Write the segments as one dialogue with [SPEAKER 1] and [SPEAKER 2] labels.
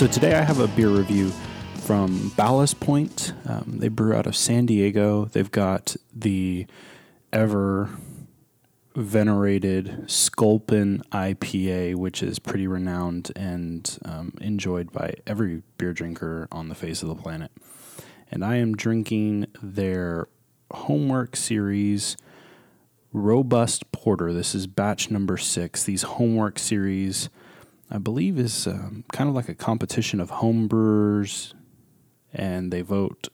[SPEAKER 1] So today I have a beer review from Ballast Point. Um, they brew out of San Diego. They've got the ever venerated Sculpin IPA, which is pretty renowned and um, enjoyed by every beer drinker on the face of the planet. And I am drinking their Homework Series Robust Porter. This is batch number six. These Homework Series, I believe, is um, kind of like a competition of homebrewers, and they vote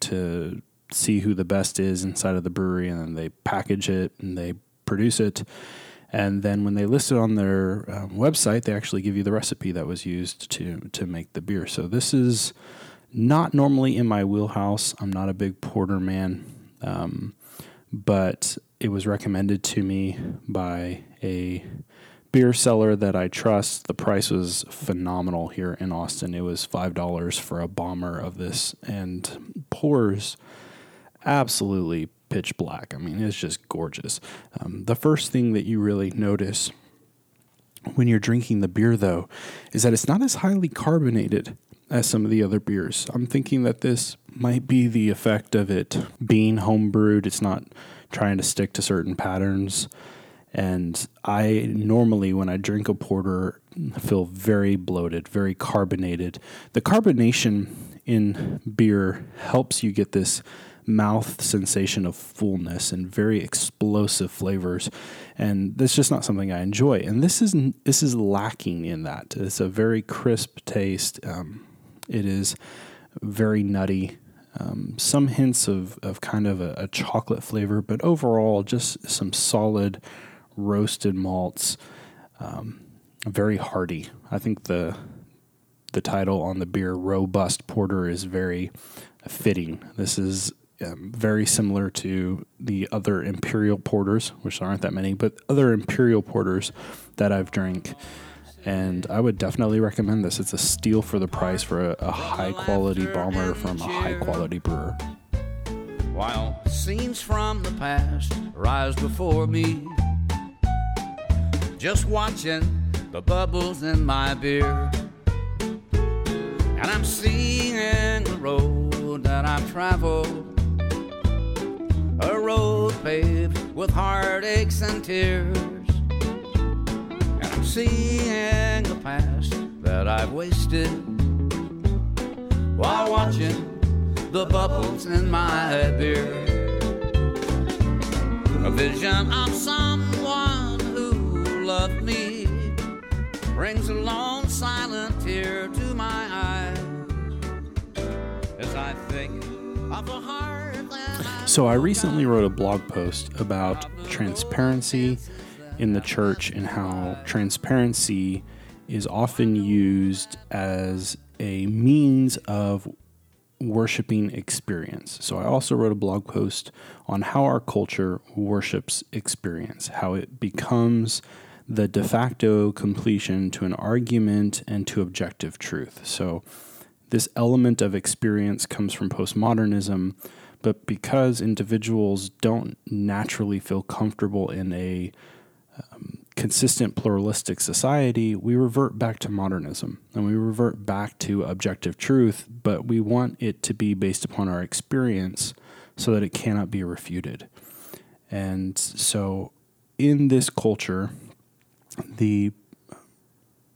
[SPEAKER 1] to see who the best is inside of the brewery, and then they package it and they produce it. And then when they list it on their um, website, they actually give you the recipe that was used to to make the beer. So this is not normally in my wheelhouse. I'm not a big porter man, um, but it was recommended to me by a beer seller that I trust. The price was phenomenal here in Austin. It was five dollars for a bomber of this, and pours absolutely pitch black. I mean, it's just gorgeous. Um, the first thing that you really notice when you're drinking the beer, though, is that it's not as highly carbonated as some of the other beers. I'm thinking that this might be the effect of it being homebrewed. It's not trying to stick to certain patterns. And I normally, when I drink a porter, feel very bloated, very carbonated. The carbonation in beer helps you get this mouth sensation of fullness and very explosive flavors. And that's just not something I enjoy. And this is this is lacking in that. It's a very crisp taste. Um, it is very nutty. Um, some hints of, of kind of a, a chocolate flavor but overall just some solid roasted malts um, very hearty I think the the title on the beer robust porter is very fitting this is um, very similar to the other imperial porters, which aren't that many, but other imperial porters that I've drank. And I would definitely recommend this. It's a steal for the price for a, a high quality bomber from a high quality brewer.
[SPEAKER 2] While scenes from the past rise before me, just watching the bubbles in my beer. And I'm seeing the road that I've traveled a road paved with heartaches and tears. And I'm seeing the past that I've wasted while watching the bubbles in my beer. A vision of someone loved me brings a long silent tear to my eye as I think of the heart
[SPEAKER 1] so, I recently wrote a blog post about transparency in the church and how transparency is often used as a means of worshiping experience. So, I also wrote a blog post on how our culture worships experience, how it becomes the de facto completion to an argument and to objective truth. So, this element of experience comes from postmodernism but because individuals don't naturally feel comfortable in a um, consistent pluralistic society, we revert back to modernism and we revert back to objective truth, but we want it to be based upon our experience so that it cannot be refuted. And so, in this culture, the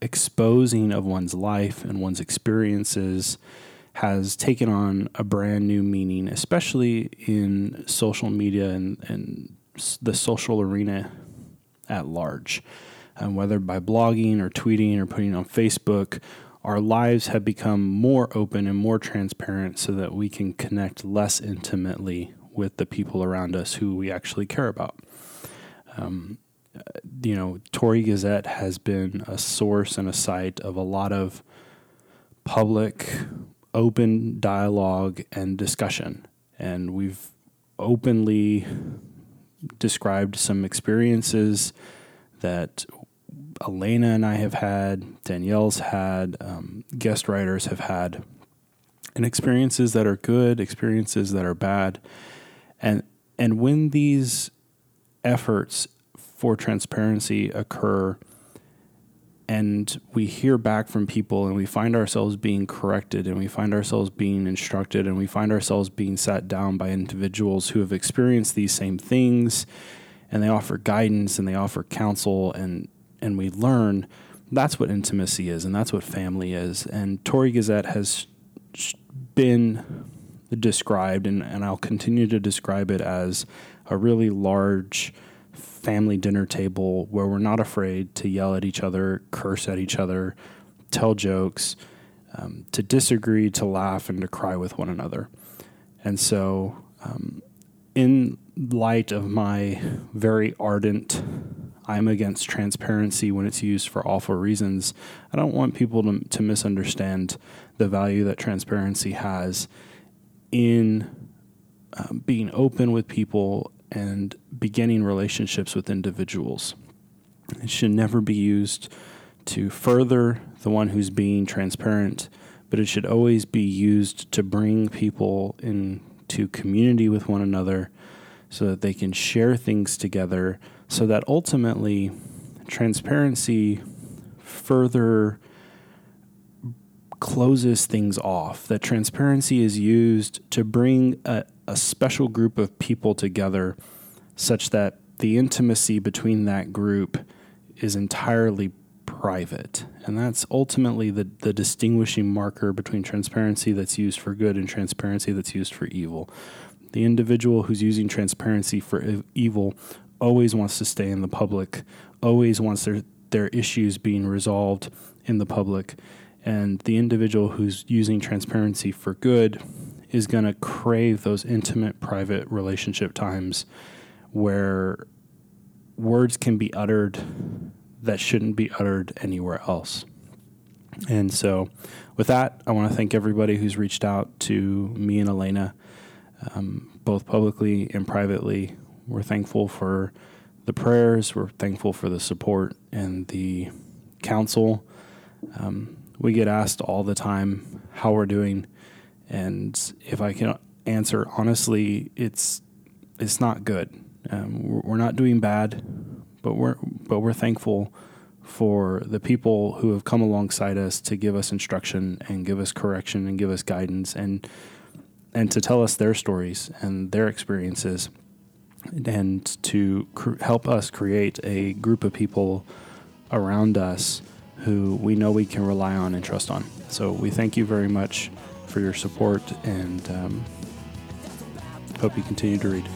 [SPEAKER 1] exposing of one's life and one's experiences has taken on a brand new meaning, especially in social media and, and the social arena at large. And whether by blogging or tweeting or putting on Facebook, our lives have become more open and more transparent so that we can connect less intimately with the people around us who we actually care about. Um, you know, Torrey Gazette has been a source and a site of a lot of public open dialogue and discussion. And we've openly described some experiences that Elena and I have had, Danielle's had, um, guest writers have had, and experiences that are good, experiences that are bad. And, and when these efforts for transparency occur, and we hear back from people and we find ourselves being corrected and we find ourselves being instructed and we find ourselves being sat down by individuals who have experienced these same things and they offer guidance and they offer counsel and and we learn. That's what intimacy is and that's what family is. And Torrey Gazette has been described and, and I'll continue to describe it as a really large family dinner table where we're not afraid to yell at each other, curse at each other, tell jokes, um, to disagree, to laugh, and to cry with one another. And so, um, in light of my very ardent, I'm against transparency when it's used for awful reasons, I don't want people to, to misunderstand the value that transparency has in um, being open with people and beginning relationships with individuals. It should never be used to further the one who's being transparent, but it should always be used to bring people into community with one another so that they can share things together, so that ultimately transparency further closes things off. That transparency is used to bring a, a special group of people together such that the intimacy between that group is entirely private. And that's ultimately the, the distinguishing marker between transparency that's used for good and transparency that's used for evil. The individual who's using transparency for evil always wants to stay in the public, always wants their, their issues being resolved in the public. And the individual who's using transparency for good is going to crave those intimate, private relationship times where words can be uttered that shouldn't be uttered anywhere else. And so, with that, I want to thank everybody who's reached out to me and Elena, um, both publicly and privately. We're thankful for the prayers, we're thankful for the support and the counsel. Um, we get asked all the time how we're doing. And if I can answer honestly, it's it's not good. Um, we're not doing bad, but we're but we're thankful for the people who have come alongside us to give us instruction and give us correction and give us guidance and and to tell us their stories and their experiences and to cr- help us create a group of people around us who we know we can rely on and trust on. So we thank you very much for your support and um, hope you continue to read.